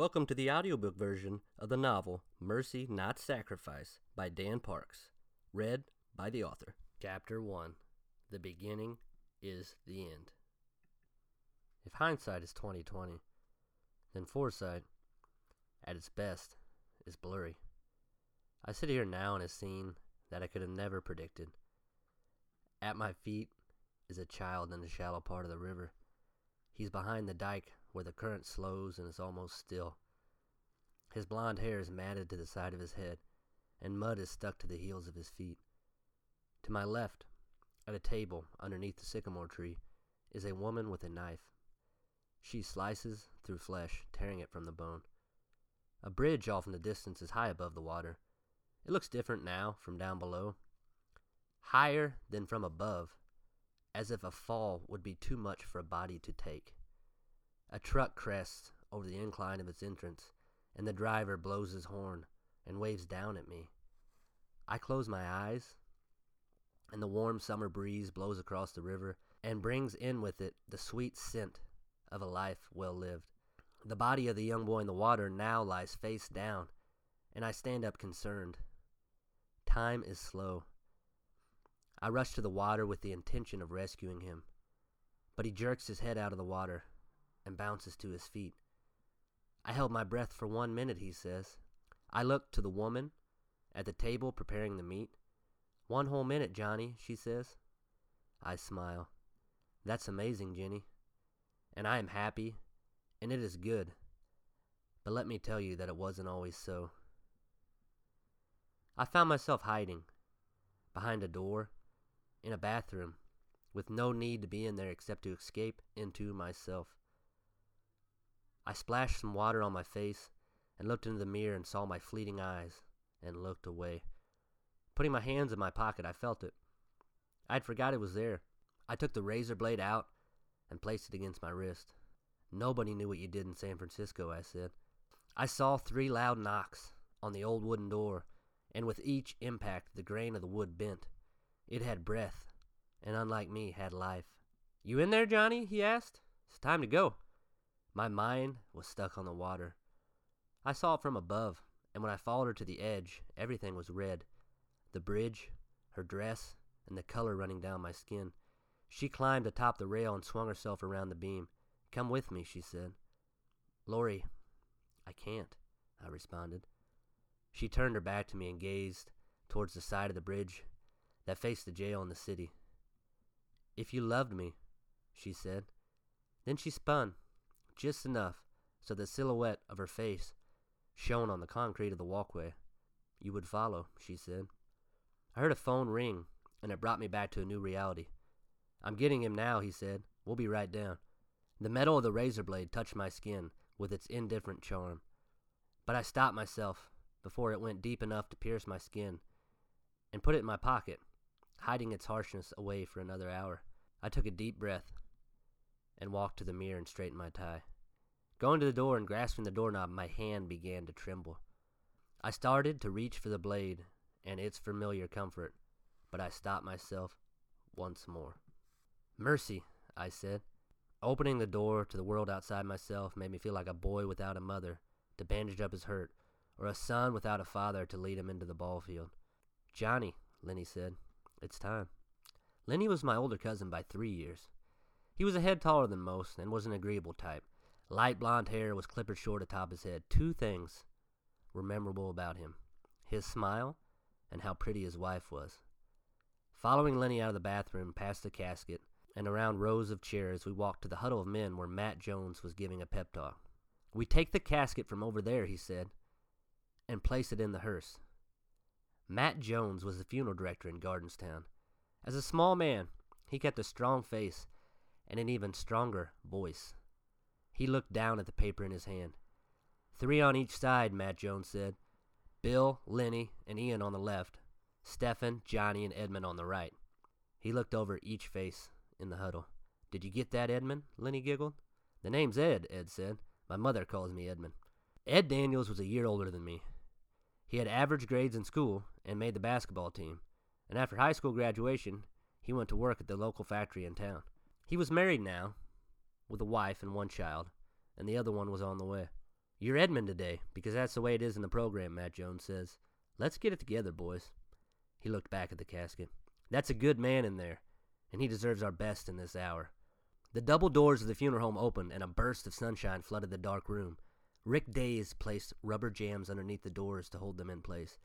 Welcome to the audiobook version of the novel Mercy Not Sacrifice by Dan Parks, read by the author. Chapter 1 The Beginning is the End. If hindsight is 2020, then foresight, at its best, is blurry. I sit here now in a scene that I could have never predicted. At my feet is a child in the shallow part of the river. He's behind the dike where the current slows and is almost still. His blond hair is matted to the side of his head, and mud is stuck to the heels of his feet. To my left, at a table underneath the sycamore tree, is a woman with a knife. She slices through flesh, tearing it from the bone. A bridge off in the distance is high above the water. It looks different now from down below. Higher than from above, as if a fall would be too much for a body to take. A truck crests over the incline of its entrance, and the driver blows his horn and waves down at me. I close my eyes, and the warm summer breeze blows across the river and brings in with it the sweet scent of a life well lived. The body of the young boy in the water now lies face down, and I stand up concerned. Time is slow. I rush to the water with the intention of rescuing him, but he jerks his head out of the water and bounces to his feet. I held my breath for one minute, he says. I look to the woman at the table preparing the meat. One whole minute, Johnny, she says. I smile. That's amazing, Jenny. And I am happy, and it is good. But let me tell you that it wasn't always so. I found myself hiding behind a door in a bathroom with no need to be in there except to escape into myself. I splashed some water on my face and looked into the mirror and saw my fleeting eyes and looked away. Putting my hands in my pocket, I felt it. I'd forgot it was there. I took the razor blade out and placed it against my wrist. Nobody knew what you did in San Francisco, I said. I saw three loud knocks on the old wooden door, and with each impact, the grain of the wood bent. It had breath, and unlike me, had life. You in there, Johnny? he asked. It's time to go. My mind was stuck on the water. I saw it from above, and when I followed her to the edge, everything was red the bridge, her dress, and the color running down my skin. She climbed atop the rail and swung herself around the beam. Come with me, she said. Lori, I can't, I responded. She turned her back to me and gazed towards the side of the bridge that faced the jail in the city. If you loved me, she said. Then she spun, just enough so the silhouette of her face shone on the concrete of the walkway. You would follow, she said. I heard a phone ring, and it brought me back to a new reality. I'm getting him now, he said. We'll be right down. The metal of the razor blade touched my skin with its indifferent charm. But I stopped myself before it went deep enough to pierce my skin and put it in my pocket, hiding its harshness away for another hour. I took a deep breath and walked to the mirror and straightened my tie. Going to the door and grasping the doorknob, my hand began to tremble. I started to reach for the blade and its familiar comfort, but I stopped myself once more. Mercy, I said. Opening the door to the world outside myself made me feel like a boy without a mother to bandage up his hurt, or a son without a father to lead him into the ball field. Johnny, Lenny said, it's time. Lenny was my older cousin by three years. He was a head taller than most and was an agreeable type. Light blond hair was clippered short atop his head. Two things were memorable about him his smile and how pretty his wife was. Following Lenny out of the bathroom, past the casket, and around rows of chairs, we walked to the huddle of men where Matt Jones was giving a pep talk. We take the casket from over there, he said, and place it in the hearse. Matt Jones was the funeral director in Gardenstown. As a small man, he kept a strong face and an even stronger voice. He looked down at the paper in his hand. Three on each side, Matt Jones said. Bill, Lenny, and Ian on the left. Stefan, Johnny, and Edmund on the right. He looked over each face in the huddle. Did you get that, Edmund? Lenny giggled. The name's Ed, Ed said. My mother calls me Edmund. Ed Daniels was a year older than me. He had average grades in school and made the basketball team, and after high school graduation, he went to work at the local factory in town. He was married now, with a wife and one child, and the other one was on the way. You're Edmund today, because that's the way it is in the program, Matt Jones says. Let's get it together, boys. He looked back at the casket. That's a good man in there, and he deserves our best in this hour. The double doors of the funeral home opened, and a burst of sunshine flooded the dark room. Rick Days placed rubber jams underneath the doors to hold them in place.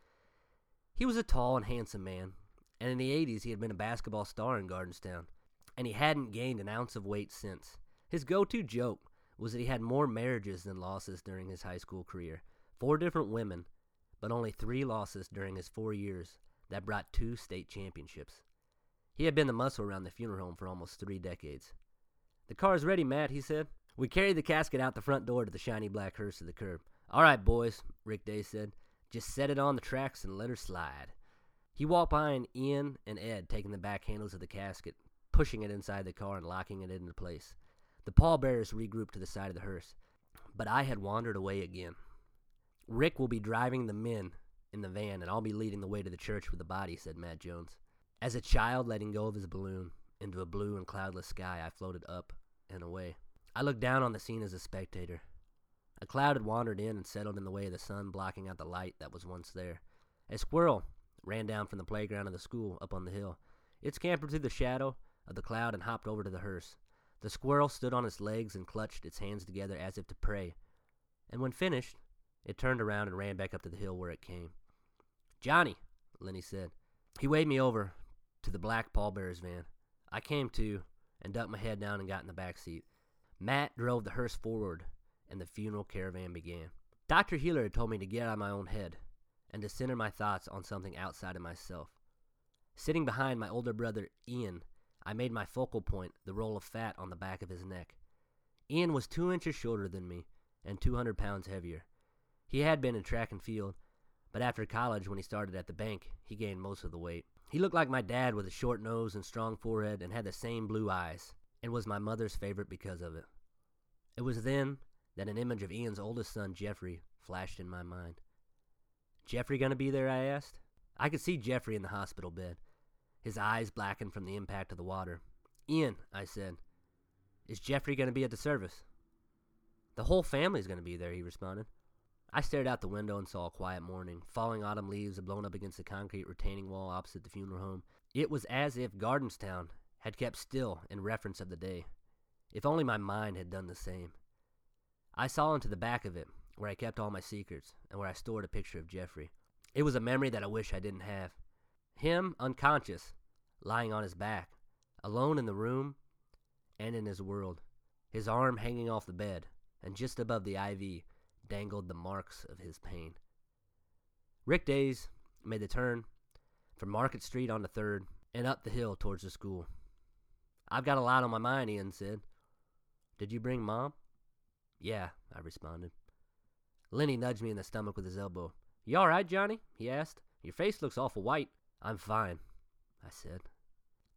He was a tall and handsome man, and in the 80s he had been a basketball star in Gardenstown, and he hadn't gained an ounce of weight since. His go to joke was that he had more marriages than losses during his high school career four different women, but only three losses during his four years that brought two state championships. He had been the muscle around the funeral home for almost three decades. The car's ready, Matt, he said. We carried the casket out the front door to the shiny black hearse to the curb. All right, boys, Rick Day said. Just set it on the tracks and let her slide. He walked behind Ian and Ed, taking the back handles of the casket, pushing it inside the car and locking it into place. The pallbearers regrouped to the side of the hearse. But I had wandered away again. Rick will be driving the men in the van, and I'll be leading the way to the church with the body, said Matt Jones. As a child letting go of his balloon into a blue and cloudless sky, I floated up and away. I looked down on the scene as a spectator. A cloud had wandered in and settled in the way of the sun, blocking out the light that was once there. A squirrel ran down from the playground of the school up on the hill. It scampered through the shadow of the cloud and hopped over to the hearse. The squirrel stood on its legs and clutched its hands together as if to pray. And when finished, it turned around and ran back up to the hill where it came. Johnny, Lenny said. He waved me over to the black pallbearers van. I came to and ducked my head down and got in the back seat. Matt drove the hearse forward, and the funeral caravan began. Dr. Healer had told me to get out of my own head and to center my thoughts on something outside of myself. Sitting behind my older brother, Ian, I made my focal point the roll of fat on the back of his neck. Ian was two inches shorter than me and 200 pounds heavier. He had been in track and field, but after college, when he started at the bank, he gained most of the weight. He looked like my dad with a short nose and strong forehead and had the same blue eyes, and was my mother's favorite because of it. It was then that an image of Ian's oldest son, Jeffrey, flashed in my mind. Jeffrey gonna be there? I asked. I could see Jeffrey in the hospital bed, his eyes blackened from the impact of the water. Ian, I said, is Jeffrey gonna be at the service? The whole family's gonna be there, he responded. I stared out the window and saw a quiet morning. Falling autumn leaves had blown up against the concrete retaining wall opposite the funeral home. It was as if Gardenstown had kept still in reference of the day. If only my mind had done the same. I saw into the back of it, where I kept all my secrets, and where I stored a picture of Jeffrey. It was a memory that I wish I didn't have. Him, unconscious, lying on his back, alone in the room and in his world, his arm hanging off the bed, and just above the IV, dangled the marks of his pain. Rick Days made the turn from Market Street onto 3rd and up the hill towards the school. I've got a lot on my mind, Ian said. Did you bring Mom? Yeah, I responded. Lenny nudged me in the stomach with his elbow. You all right, Johnny? he asked. Your face looks awful white. I'm fine, I said.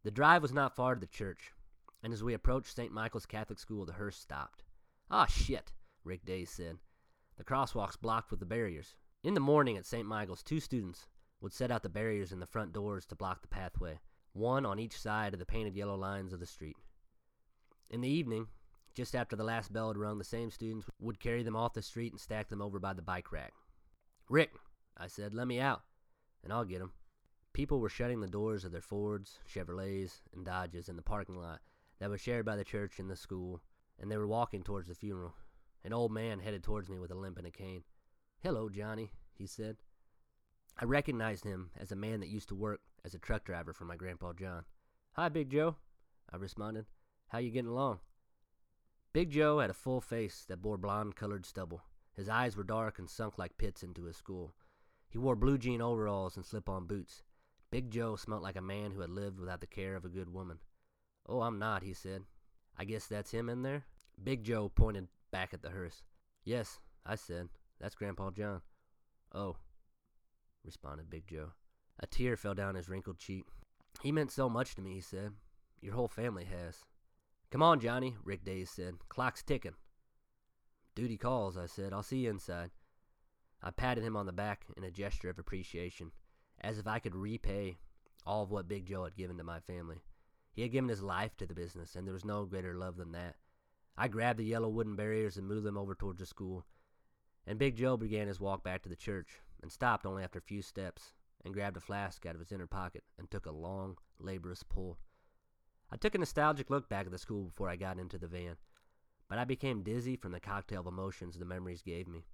The drive was not far to the church, and as we approached St. Michael's Catholic School, the hearse stopped. Ah, shit, Rick Days said. The crosswalk's blocked with the barriers. In the morning at St. Michael's, two students would set out the barriers in the front doors to block the pathway, one on each side of the painted yellow lines of the street. In the evening, just after the last bell had rung, the same students would carry them off the street and stack them over by the bike rack. Rick, I said, let me out, and I'll get get 'em. People were shutting the doors of their Fords, Chevrolets, and Dodges in the parking lot that was shared by the church and the school, and they were walking towards the funeral. An old man headed towards me with a limp and a cane. Hello, Johnny, he said. I recognized him as a man that used to work as a truck driver for my grandpa John. Hi, Big Joe, I responded. How you getting along? Big Joe had a full face that bore blond colored stubble. His eyes were dark and sunk like pits into his skull. He wore blue jean overalls and slip on boots. Big Joe smelt like a man who had lived without the care of a good woman. Oh, I'm not, he said. I guess that's him in there? Big Joe pointed back at the hearse. Yes, I said. That's Grandpa John. Oh, responded Big Joe. A tear fell down his wrinkled cheek. He meant so much to me, he said. Your whole family has. Come on, Johnny, Rick Days said. Clock's ticking. Duty calls, I said. I'll see you inside. I patted him on the back in a gesture of appreciation, as if I could repay all of what Big Joe had given to my family. He had given his life to the business, and there was no greater love than that. I grabbed the yellow wooden barriers and moved them over towards the school. And Big Joe began his walk back to the church and stopped only after a few steps and grabbed a flask out of his inner pocket and took a long, laborious pull. I took a nostalgic look back at the school before I got into the van, but I became dizzy from the cocktail of emotions the memories gave me.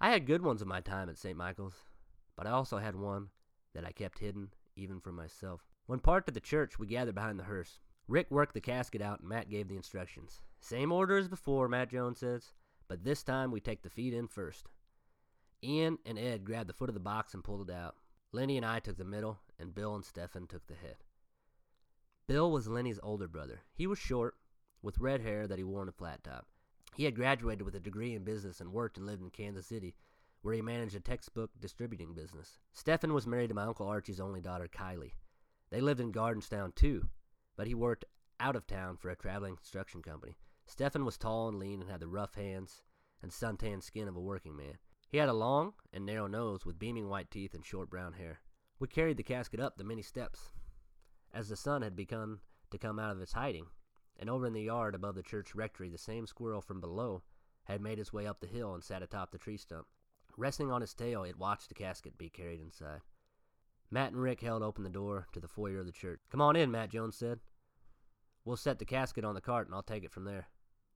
I had good ones of my time at St. Michael's, but I also had one that I kept hidden even from myself. When parked at the church, we gathered behind the hearse. Rick worked the casket out and Matt gave the instructions. Same order as before, Matt Jones says, but this time we take the feet in first. Ian and Ed grabbed the foot of the box and pulled it out. Lenny and I took the middle, and Bill and Stefan took the head. Bill was Lenny's older brother. He was short, with red hair that he wore in a flat top. He had graduated with a degree in business and worked and lived in Kansas City, where he managed a textbook distributing business. Stefan was married to my Uncle Archie's only daughter, Kylie. They lived in Gardenstown too, but he worked out of town for a traveling construction company. Stefan was tall and lean and had the rough hands and suntanned skin of a working man. He had a long and narrow nose with beaming white teeth and short brown hair. We carried the casket up the many steps, as the sun had begun to come out of its hiding, and over in the yard above the church rectory the same squirrel from below had made its way up the hill and sat atop the tree stump. Resting on its tail, it watched the casket be carried inside. Matt and Rick held open the door to the foyer of the church. Come on in, Matt Jones said. We'll set the casket on the cart and I'll take it from there.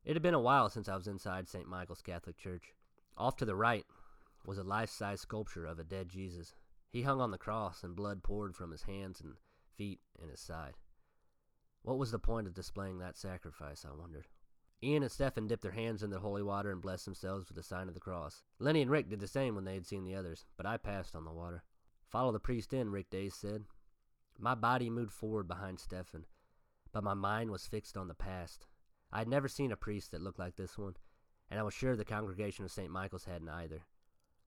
It had been a while since I was inside St. Michael's Catholic Church. Off to the right was a life size sculpture of a dead Jesus. He hung on the cross and blood poured from his hands and feet and his side. What was the point of displaying that sacrifice, I wondered. Ian and Stefan dipped their hands in the holy water and blessed themselves with the sign of the cross. Lenny and Rick did the same when they had seen the others, but I passed on the water. Follow the priest in, Rick Days said. My body moved forward behind Stefan, but my mind was fixed on the past. I had never seen a priest that looked like this one, and I was sure the congregation of St. Michael's hadn't either.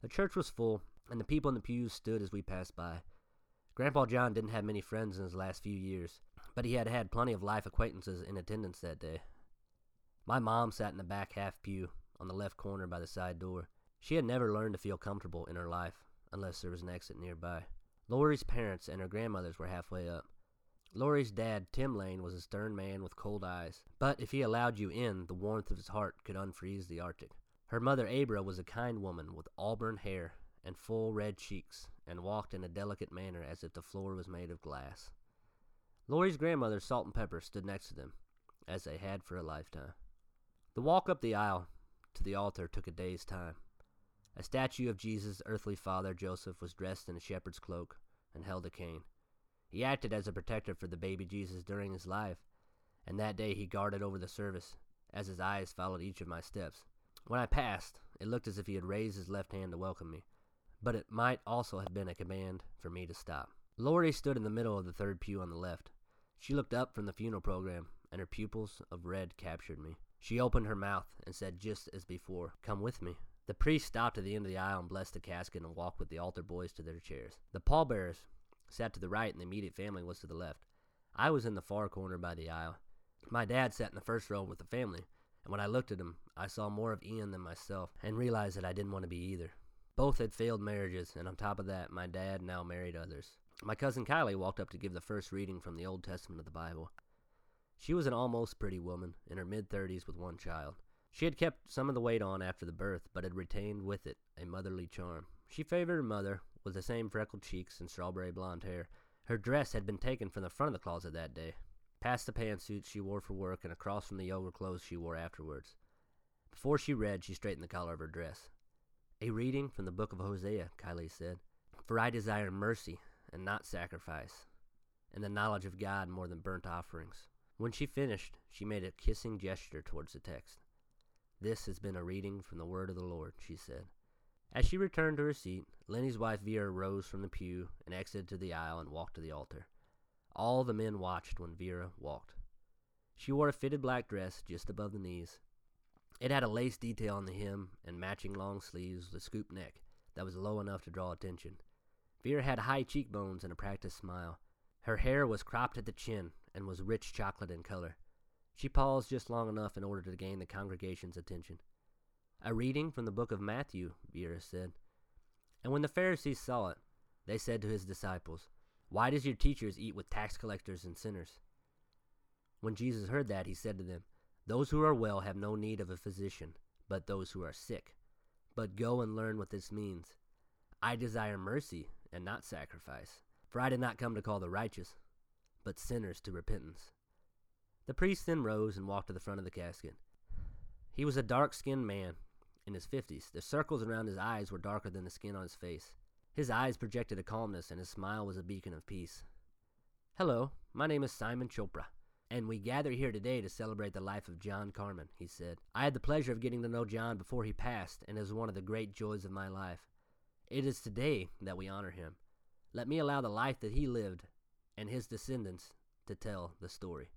The church was full, and the people in the pews stood as we passed by. Grandpa John didn't have many friends in his last few years, but he had had plenty of life acquaintances in attendance that day. My mom sat in the back half pew on the left corner by the side door. She had never learned to feel comfortable in her life unless there was an exit nearby. Lori's parents and her grandmothers were halfway up. Lori's dad, Tim Lane, was a stern man with cold eyes, but if he allowed you in, the warmth of his heart could unfreeze the Arctic. Her mother, Abra, was a kind woman with auburn hair and full red cheeks, and walked in a delicate manner as if the floor was made of glass. Lori's grandmother, Salt and Pepper, stood next to them, as they had for a lifetime. The walk up the aisle to the altar took a day's time. A statue of Jesus' earthly father, Joseph, was dressed in a shepherd's cloak and held a cane. He acted as a protector for the baby Jesus during his life, and that day he guarded over the service as his eyes followed each of my steps. When I passed, it looked as if he had raised his left hand to welcome me, but it might also have been a command for me to stop. Lori stood in the middle of the third pew on the left. She looked up from the funeral program, and her pupils of red captured me. She opened her mouth and said just as before, Come with me. The priest stopped at the end of the aisle and blessed the casket and walked with the altar boys to their chairs. The pallbearers sat to the right and the immediate family was to the left. I was in the far corner by the aisle. My dad sat in the first row with the family, and when I looked at him, I saw more of Ian than myself and realized that I didn't want to be either. Both had failed marriages, and on top of that, my dad now married others. My cousin Kylie walked up to give the first reading from the Old Testament of the Bible. She was an almost pretty woman, in her mid thirties with one child. She had kept some of the weight on after the birth, but had retained with it a motherly charm. She favored her mother, with the same freckled cheeks and strawberry blonde hair. Her dress had been taken from the front of the closet that day, past the pantsuit she wore for work and across from the yoga clothes she wore afterwards. Before she read, she straightened the collar of her dress. A reading from the book of Hosea, Kylie said. For I desire mercy and not sacrifice, and the knowledge of God more than burnt offerings. When she finished, she made a kissing gesture towards the text. This has been a reading from the word of the Lord, she said. As she returned to her seat, Lenny's wife Vera rose from the pew and exited to the aisle and walked to the altar. All the men watched when Vera walked. She wore a fitted black dress just above the knees. It had a lace detail on the hem and matching long sleeves with a scoop neck that was low enough to draw attention. Vera had high cheekbones and a practiced smile. Her hair was cropped at the chin and was rich chocolate in color. She paused just long enough in order to gain the congregation's attention. A reading from the book of Matthew, Vera said. And when the Pharisees saw it, they said to his disciples, Why does your teachers eat with tax collectors and sinners? When Jesus heard that, he said to them, Those who are well have no need of a physician, but those who are sick. But go and learn what this means. I desire mercy and not sacrifice, for I did not come to call the righteous, but sinners to repentance. The priest then rose and walked to the front of the casket. He was a dark skinned man in his fifties. The circles around his eyes were darker than the skin on his face. His eyes projected a calmness, and his smile was a beacon of peace. Hello, my name is Simon Chopra, and we gather here today to celebrate the life of John Carmen, he said. I had the pleasure of getting to know John before he passed, and it was one of the great joys of my life. It is today that we honor him. Let me allow the life that he lived and his descendants to tell the story.